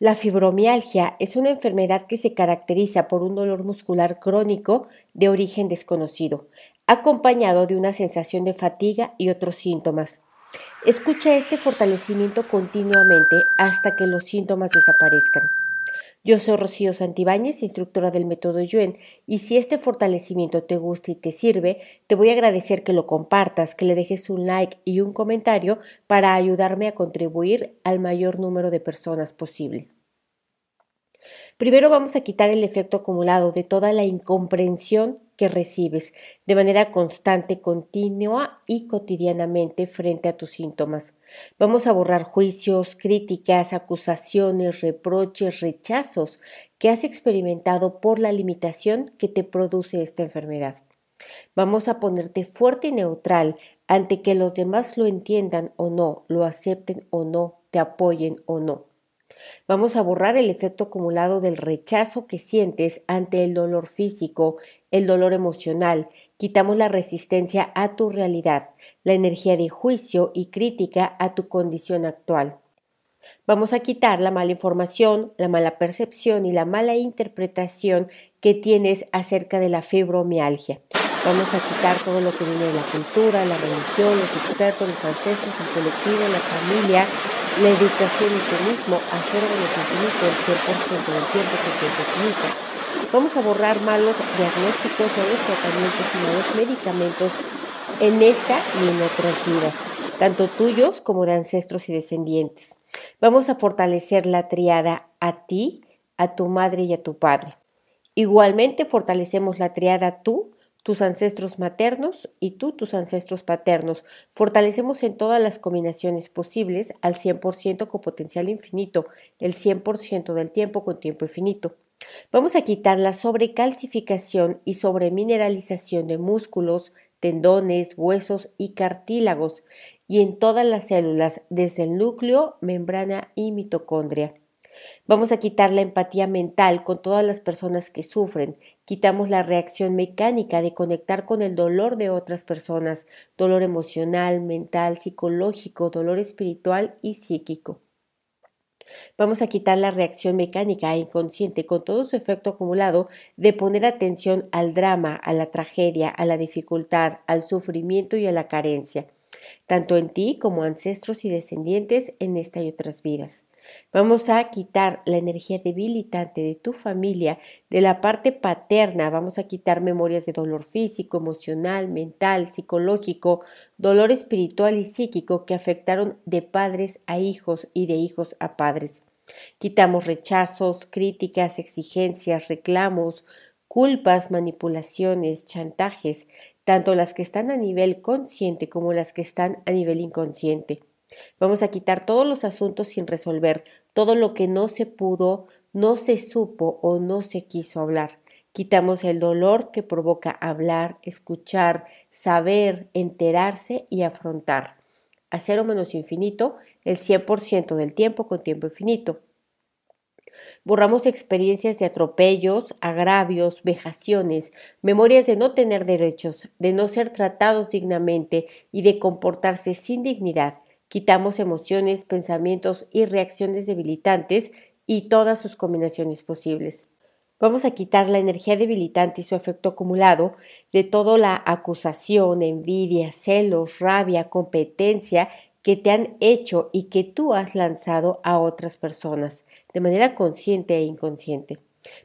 La fibromialgia es una enfermedad que se caracteriza por un dolor muscular crónico de origen desconocido, acompañado de una sensación de fatiga y otros síntomas. Escucha este fortalecimiento continuamente hasta que los síntomas desaparezcan. Yo soy Rocío Santibáñez, instructora del método Yuen, y si este fortalecimiento te gusta y te sirve, te voy a agradecer que lo compartas, que le dejes un like y un comentario para ayudarme a contribuir al mayor número de personas posible. Primero vamos a quitar el efecto acumulado de toda la incomprensión que recibes de manera constante, continua y cotidianamente frente a tus síntomas. Vamos a borrar juicios, críticas, acusaciones, reproches, rechazos que has experimentado por la limitación que te produce esta enfermedad. Vamos a ponerte fuerte y neutral ante que los demás lo entiendan o no, lo acepten o no, te apoyen o no. Vamos a borrar el efecto acumulado del rechazo que sientes ante el dolor físico, el dolor emocional, quitamos la resistencia a tu realidad, la energía de juicio y crítica a tu condición actual. Vamos a quitar la mala información, la mala percepción y la mala interpretación que tienes acerca de la fibromialgia. Vamos a quitar todo lo que viene de la cultura, la religión, los expertos, los ancestros, el colectivo, la familia, la educación y tú mismo, hacer los infinito el 100% del tiempo que te. Vamos a borrar malos diagnósticos, malos tratamientos y malos medicamentos en esta y en otras vidas, tanto tuyos como de ancestros y descendientes. Vamos a fortalecer la triada a ti, a tu madre y a tu padre. Igualmente fortalecemos la triada tú, tus ancestros maternos y tú tus ancestros paternos. Fortalecemos en todas las combinaciones posibles al 100% con potencial infinito, el 100% del tiempo con tiempo infinito. Vamos a quitar la sobrecalcificación y sobremineralización de músculos, tendones, huesos y cartílagos y en todas las células, desde el núcleo, membrana y mitocondria. Vamos a quitar la empatía mental con todas las personas que sufren. Quitamos la reacción mecánica de conectar con el dolor de otras personas, dolor emocional, mental, psicológico, dolor espiritual y psíquico. Vamos a quitar la reacción mecánica e inconsciente con todo su efecto acumulado de poner atención al drama, a la tragedia, a la dificultad, al sufrimiento y a la carencia, tanto en ti como ancestros y descendientes en esta y otras vidas. Vamos a quitar la energía debilitante de tu familia, de la parte paterna, vamos a quitar memorias de dolor físico, emocional, mental, psicológico, dolor espiritual y psíquico que afectaron de padres a hijos y de hijos a padres. Quitamos rechazos, críticas, exigencias, reclamos, culpas, manipulaciones, chantajes, tanto las que están a nivel consciente como las que están a nivel inconsciente. Vamos a quitar todos los asuntos sin resolver, todo lo que no se pudo, no se supo o no se quiso hablar. Quitamos el dolor que provoca hablar, escuchar, saber, enterarse y afrontar. A cero menos infinito, el 100% del tiempo con tiempo infinito. Borramos experiencias de atropellos, agravios, vejaciones, memorias de no tener derechos, de no ser tratados dignamente y de comportarse sin dignidad Quitamos emociones, pensamientos y reacciones debilitantes y todas sus combinaciones posibles. Vamos a quitar la energía debilitante y su efecto acumulado de toda la acusación, envidia, celos, rabia, competencia que te han hecho y que tú has lanzado a otras personas, de manera consciente e inconsciente.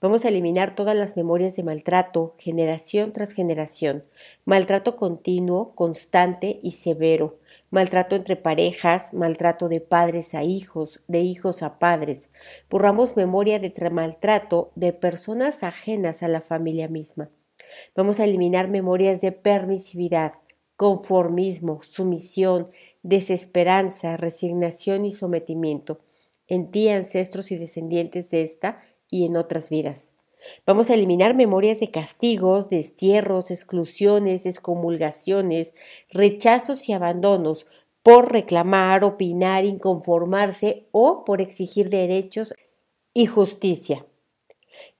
Vamos a eliminar todas las memorias de maltrato, generación tras generación, maltrato continuo, constante y severo, maltrato entre parejas, maltrato de padres a hijos, de hijos a padres. Borramos memoria de maltrato de personas ajenas a la familia misma. Vamos a eliminar memorias de permisividad, conformismo, sumisión, desesperanza, resignación y sometimiento en ti, ancestros y descendientes de esta y en otras vidas. Vamos a eliminar memorias de castigos, destierros, exclusiones, excomulgaciones, rechazos y abandonos por reclamar, opinar, inconformarse o por exigir derechos y justicia.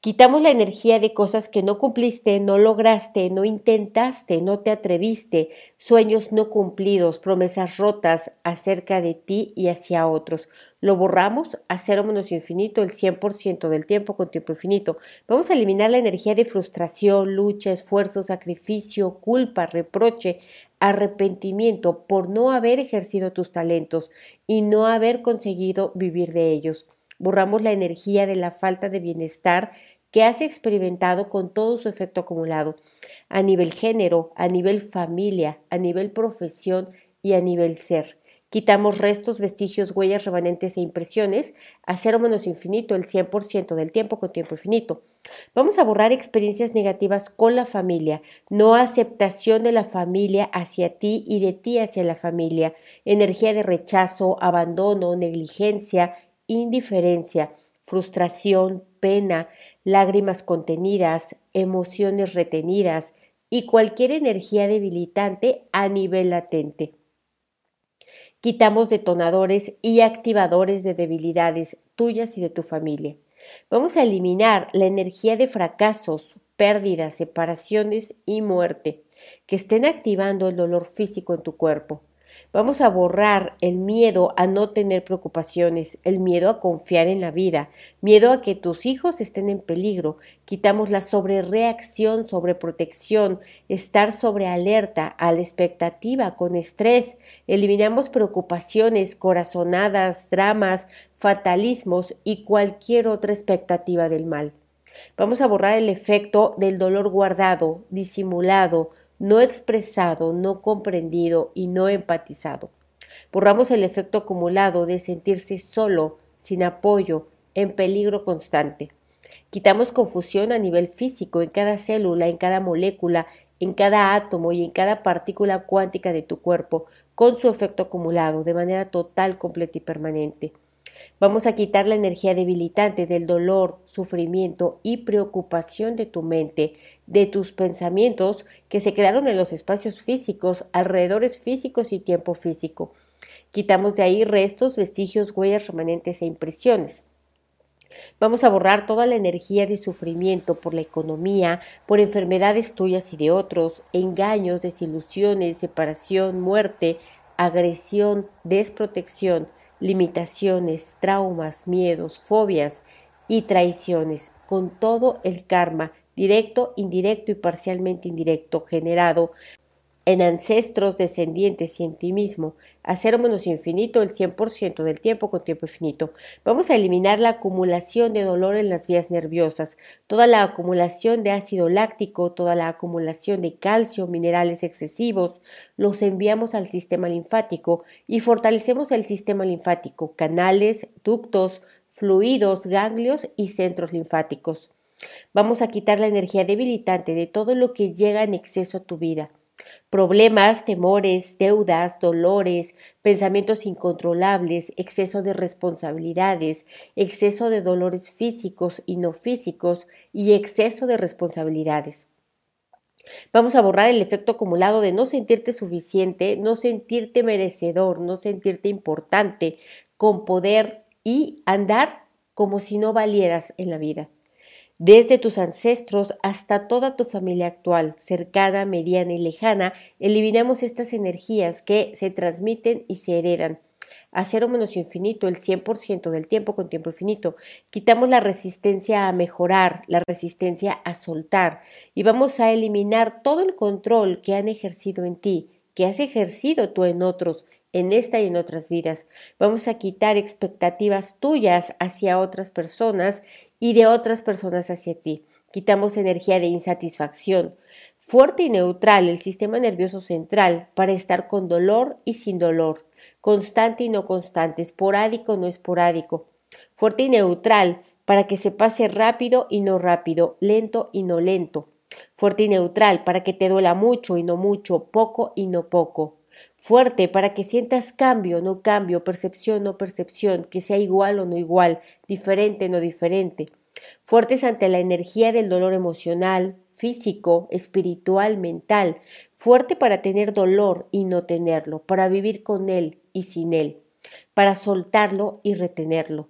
Quitamos la energía de cosas que no cumpliste, no lograste, no intentaste, no te atreviste, sueños no cumplidos, promesas rotas acerca de ti y hacia otros. Lo borramos a cero menos infinito el 100% del tiempo con tiempo infinito. Vamos a eliminar la energía de frustración, lucha, esfuerzo, sacrificio, culpa, reproche, arrepentimiento por no haber ejercido tus talentos y no haber conseguido vivir de ellos borramos la energía de la falta de bienestar que has experimentado con todo su efecto acumulado, a nivel género, a nivel familia, a nivel profesión y a nivel ser. Quitamos restos, vestigios, huellas, remanentes e impresiones a cero menos infinito el 100% del tiempo con tiempo infinito. Vamos a borrar experiencias negativas con la familia, no aceptación de la familia hacia ti y de ti hacia la familia, energía de rechazo, abandono, negligencia, indiferencia, frustración, pena, lágrimas contenidas, emociones retenidas y cualquier energía debilitante a nivel latente. Quitamos detonadores y activadores de debilidades tuyas y de tu familia. Vamos a eliminar la energía de fracasos, pérdidas, separaciones y muerte que estén activando el dolor físico en tu cuerpo. Vamos a borrar el miedo a no tener preocupaciones, el miedo a confiar en la vida, miedo a que tus hijos estén en peligro. Quitamos la sobrereacción, sobreprotección, estar sobre alerta, a la expectativa, con estrés. Eliminamos preocupaciones, corazonadas, dramas, fatalismos y cualquier otra expectativa del mal. Vamos a borrar el efecto del dolor guardado, disimulado, no expresado, no comprendido y no empatizado. Borramos el efecto acumulado de sentirse solo, sin apoyo, en peligro constante. Quitamos confusión a nivel físico en cada célula, en cada molécula, en cada átomo y en cada partícula cuántica de tu cuerpo, con su efecto acumulado, de manera total, completa y permanente. Vamos a quitar la energía debilitante del dolor, sufrimiento y preocupación de tu mente, de tus pensamientos que se quedaron en los espacios físicos, alrededores físicos y tiempo físico. Quitamos de ahí restos, vestigios, huellas, remanentes e impresiones. Vamos a borrar toda la energía de sufrimiento por la economía, por enfermedades tuyas y de otros, engaños, desilusiones, separación, muerte, agresión, desprotección, limitaciones, traumas, miedos, fobias y traiciones, con todo el karma directo, indirecto y parcialmente indirecto generado en ancestros, descendientes y en ti mismo, a cero menos infinito el 100% del tiempo con tiempo infinito. Vamos a eliminar la acumulación de dolor en las vías nerviosas, toda la acumulación de ácido láctico, toda la acumulación de calcio, minerales excesivos, los enviamos al sistema linfático y fortalecemos el sistema linfático, canales, ductos, fluidos, ganglios y centros linfáticos. Vamos a quitar la energía debilitante de todo lo que llega en exceso a tu vida Problemas, temores, deudas, dolores, pensamientos incontrolables, exceso de responsabilidades, exceso de dolores físicos y no físicos y exceso de responsabilidades. Vamos a borrar el efecto acumulado de no sentirte suficiente, no sentirte merecedor, no sentirte importante, con poder y andar como si no valieras en la vida desde tus ancestros hasta toda tu familia actual, cercana, mediana y lejana, eliminamos estas energías que se transmiten y se heredan. A cero menos infinito, el 100% del tiempo con tiempo infinito. Quitamos la resistencia a mejorar, la resistencia a soltar y vamos a eliminar todo el control que han ejercido en ti, que has ejercido tú en otros, en esta y en otras vidas. Vamos a quitar expectativas tuyas hacia otras personas y de otras personas hacia ti. Quitamos energía de insatisfacción. Fuerte y neutral el sistema nervioso central para estar con dolor y sin dolor. Constante y no constante, esporádico no esporádico. Fuerte y neutral para que se pase rápido y no rápido, lento y no lento. Fuerte y neutral para que te duela mucho y no mucho, poco y no poco. Fuerte para que sientas cambio, no cambio, percepción, no percepción, que sea igual o no igual, diferente, no diferente. Fuertes ante la energía del dolor emocional, físico, espiritual, mental. Fuerte para tener dolor y no tenerlo, para vivir con él y sin él, para soltarlo y retenerlo.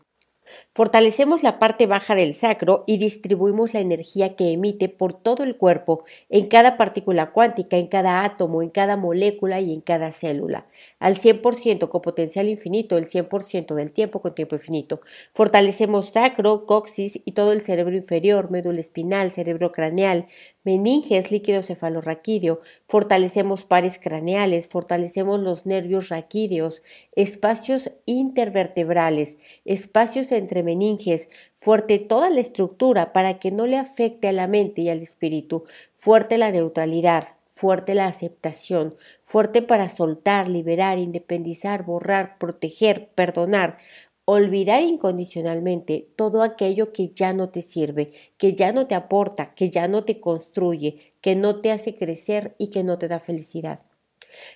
Fortalecemos la parte baja del sacro y distribuimos la energía que emite por todo el cuerpo, en cada partícula cuántica, en cada átomo, en cada molécula y en cada célula, al 100% con potencial infinito, el 100% del tiempo con tiempo infinito. Fortalecemos sacro, coxis y todo el cerebro inferior, médula espinal, cerebro craneal, meninges, líquido cefalorraquídeo, fortalecemos pares craneales, fortalecemos los nervios raquídeos, espacios intervertebrales, espacios entre meninges, fuerte toda la estructura para que no le afecte a la mente y al espíritu, fuerte la neutralidad, fuerte la aceptación, fuerte para soltar, liberar, independizar, borrar, proteger, perdonar, olvidar incondicionalmente todo aquello que ya no te sirve, que ya no te aporta, que ya no te construye, que no te hace crecer y que no te da felicidad.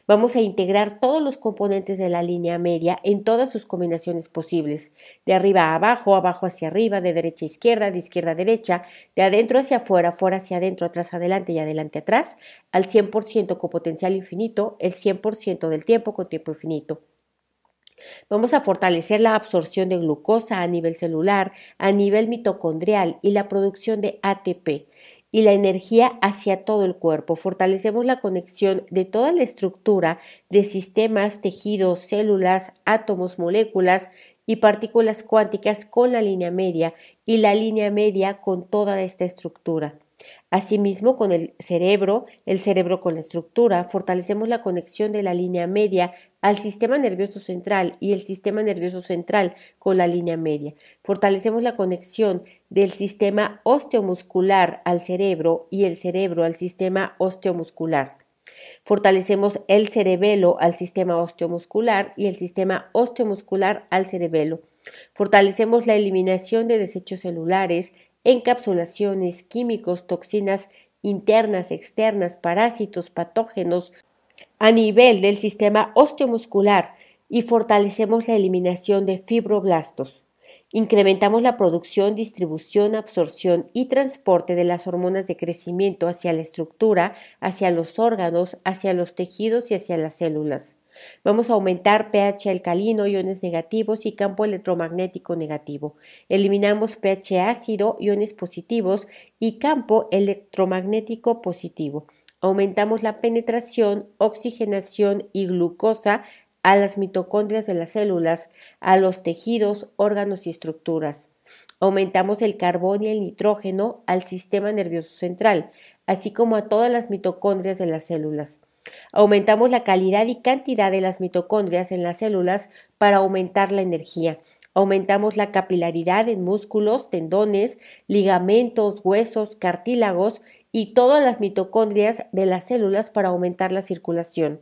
Vamos a integrar todos los componentes de la línea media en todas sus combinaciones posibles, de arriba a abajo, abajo hacia arriba, de derecha a izquierda, de izquierda a derecha, de adentro hacia afuera, fuera hacia adentro, atrás adelante y adelante atrás, al 100% con potencial infinito, el 100% del tiempo con tiempo infinito. Vamos a fortalecer la absorción de glucosa a nivel celular, a nivel mitocondrial y la producción de ATP y la energía hacia todo el cuerpo. Fortalecemos la conexión de toda la estructura de sistemas, tejidos, células, átomos, moléculas y partículas cuánticas con la línea media y la línea media con toda esta estructura. Asimismo, con el cerebro, el cerebro con la estructura, fortalecemos la conexión de la línea media al sistema nervioso central y el sistema nervioso central con la línea media. Fortalecemos la conexión del sistema osteomuscular al cerebro y el cerebro al sistema osteomuscular. Fortalecemos el cerebelo al sistema osteomuscular y el sistema osteomuscular al cerebelo. Fortalecemos la eliminación de desechos celulares, encapsulaciones, químicos, toxinas internas, externas, parásitos, patógenos a nivel del sistema osteomuscular y fortalecemos la eliminación de fibroblastos. Incrementamos la producción, distribución, absorción y transporte de las hormonas de crecimiento hacia la estructura, hacia los órganos, hacia los tejidos y hacia las células. Vamos a aumentar pH alcalino, iones negativos y campo electromagnético negativo. Eliminamos pH ácido, iones positivos y campo electromagnético positivo. Aumentamos la penetración, oxigenación y glucosa a las mitocondrias de las células, a los tejidos, órganos y estructuras. Aumentamos el carbón y el nitrógeno al sistema nervioso central, así como a todas las mitocondrias de las células. Aumentamos la calidad y cantidad de las mitocondrias en las células para aumentar la energía. Aumentamos la capilaridad en músculos, tendones, ligamentos, huesos, cartílagos y todas las mitocondrias de las células para aumentar la circulación.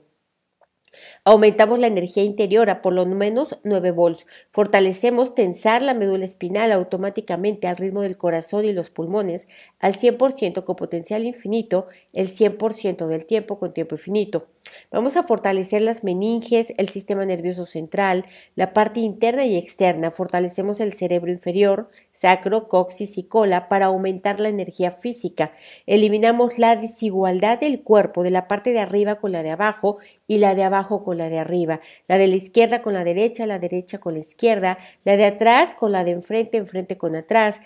Aumentamos la energía interior a por lo menos 9 volts. Fortalecemos tensar la médula espinal automáticamente al ritmo del corazón y los pulmones al 100% con potencial infinito, el 100% del tiempo con tiempo infinito. Vamos a fortalecer las meninges, el sistema nervioso central, la parte interna y externa. Fortalecemos el cerebro inferior, sacro, coxis y cola para aumentar la energía física. Eliminamos la desigualdad del cuerpo de la parte de arriba con la de abajo y la de abajo con la de arriba, la de la izquierda con la derecha, la derecha con la izquierda, la de atrás con la de enfrente, enfrente con atrás,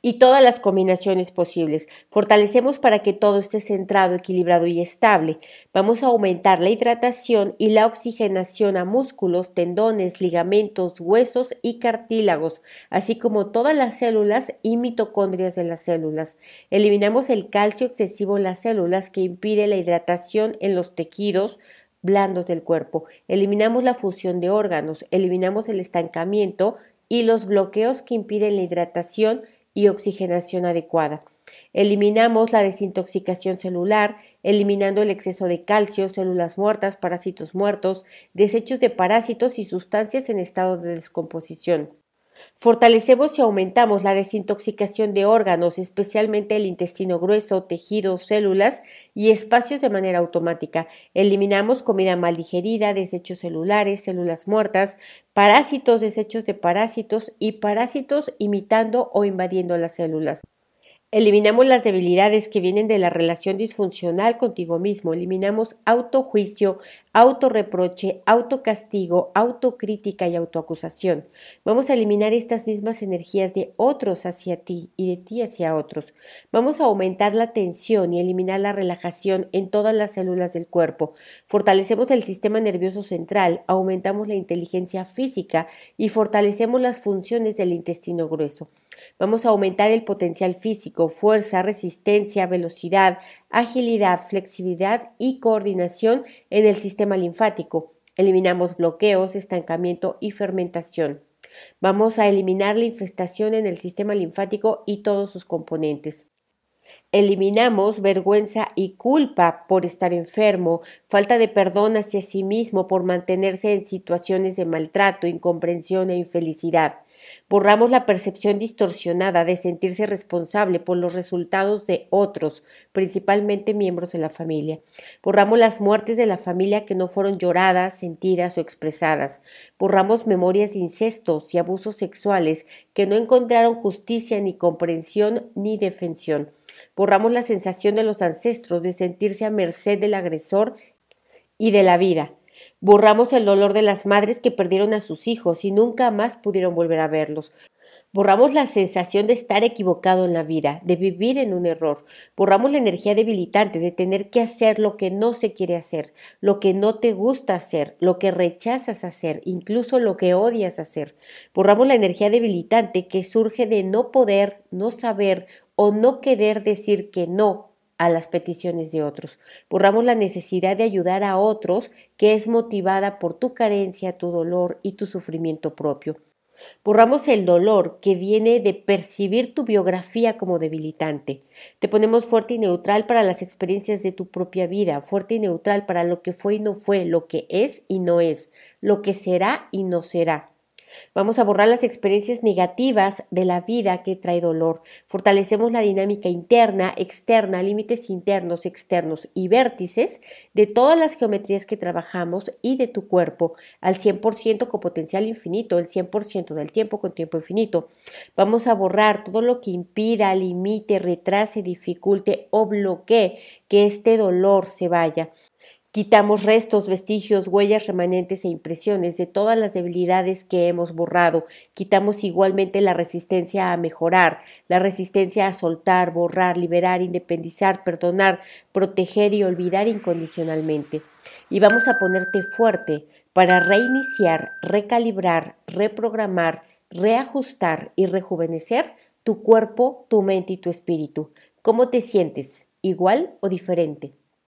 y todas las combinaciones posibles. Fortalecemos para que todo esté centrado, equilibrado y estable. Vamos a aumentar la hidratación y la oxigenación a músculos, tendones, ligamentos, huesos y cartílagos, así como todas las células y mitocondrias de las células. Eliminamos el calcio excesivo en las células que impide la hidratación en los tejidos, blandos del cuerpo. Eliminamos la fusión de órganos, eliminamos el estancamiento y los bloqueos que impiden la hidratación y oxigenación adecuada. Eliminamos la desintoxicación celular, eliminando el exceso de calcio, células muertas, parásitos muertos, desechos de parásitos y sustancias en estado de descomposición. Fortalecemos y aumentamos la desintoxicación de órganos, especialmente el intestino grueso, tejidos, células y espacios de manera automática. Eliminamos comida mal digerida, desechos celulares, células muertas, parásitos, desechos de parásitos y parásitos imitando o invadiendo las células. Eliminamos las debilidades que vienen de la relación disfuncional contigo mismo. Eliminamos autojuicio, autorreproche, autocastigo, autocrítica y autoacusación. Vamos a eliminar estas mismas energías de otros hacia ti y de ti hacia otros. Vamos a aumentar la tensión y eliminar la relajación en todas las células del cuerpo. Fortalecemos el sistema nervioso central, aumentamos la inteligencia física y fortalecemos las funciones del intestino grueso. Vamos a aumentar el potencial físico, fuerza, resistencia, velocidad, agilidad, flexibilidad y coordinación en el sistema linfático. Eliminamos bloqueos, estancamiento y fermentación. Vamos a eliminar la infestación en el sistema linfático y todos sus componentes. Eliminamos vergüenza y culpa por estar enfermo, falta de perdón hacia sí mismo por mantenerse en situaciones de maltrato, incomprensión e infelicidad. Borramos la percepción distorsionada de sentirse responsable por los resultados de otros, principalmente miembros de la familia. Borramos las muertes de la familia que no fueron lloradas, sentidas o expresadas. Borramos memorias de incestos y abusos sexuales que no encontraron justicia ni comprensión ni defensión. Borramos la sensación de los ancestros de sentirse a merced del agresor y de la vida. Borramos el dolor de las madres que perdieron a sus hijos y nunca más pudieron volver a verlos. Borramos la sensación de estar equivocado en la vida, de vivir en un error. Borramos la energía debilitante de tener que hacer lo que no se quiere hacer, lo que no te gusta hacer, lo que rechazas hacer, incluso lo que odias hacer. Borramos la energía debilitante que surge de no poder, no saber o no querer decir que no a las peticiones de otros. Borramos la necesidad de ayudar a otros que es motivada por tu carencia, tu dolor y tu sufrimiento propio. Borramos el dolor que viene de percibir tu biografía como debilitante. Te ponemos fuerte y neutral para las experiencias de tu propia vida, fuerte y neutral para lo que fue y no fue, lo que es y no es, lo que será y no será. Vamos a borrar las experiencias negativas de la vida que trae dolor. Fortalecemos la dinámica interna, externa, límites internos, externos y vértices de todas las geometrías que trabajamos y de tu cuerpo al 100% con potencial infinito, el 100% del tiempo con tiempo infinito. Vamos a borrar todo lo que impida, limite, retrase, dificulte o bloquee que este dolor se vaya. Quitamos restos, vestigios, huellas remanentes e impresiones de todas las debilidades que hemos borrado. Quitamos igualmente la resistencia a mejorar, la resistencia a soltar, borrar, liberar, independizar, perdonar, proteger y olvidar incondicionalmente. Y vamos a ponerte fuerte para reiniciar, recalibrar, reprogramar, reajustar y rejuvenecer tu cuerpo, tu mente y tu espíritu. ¿Cómo te sientes? ¿Igual o diferente?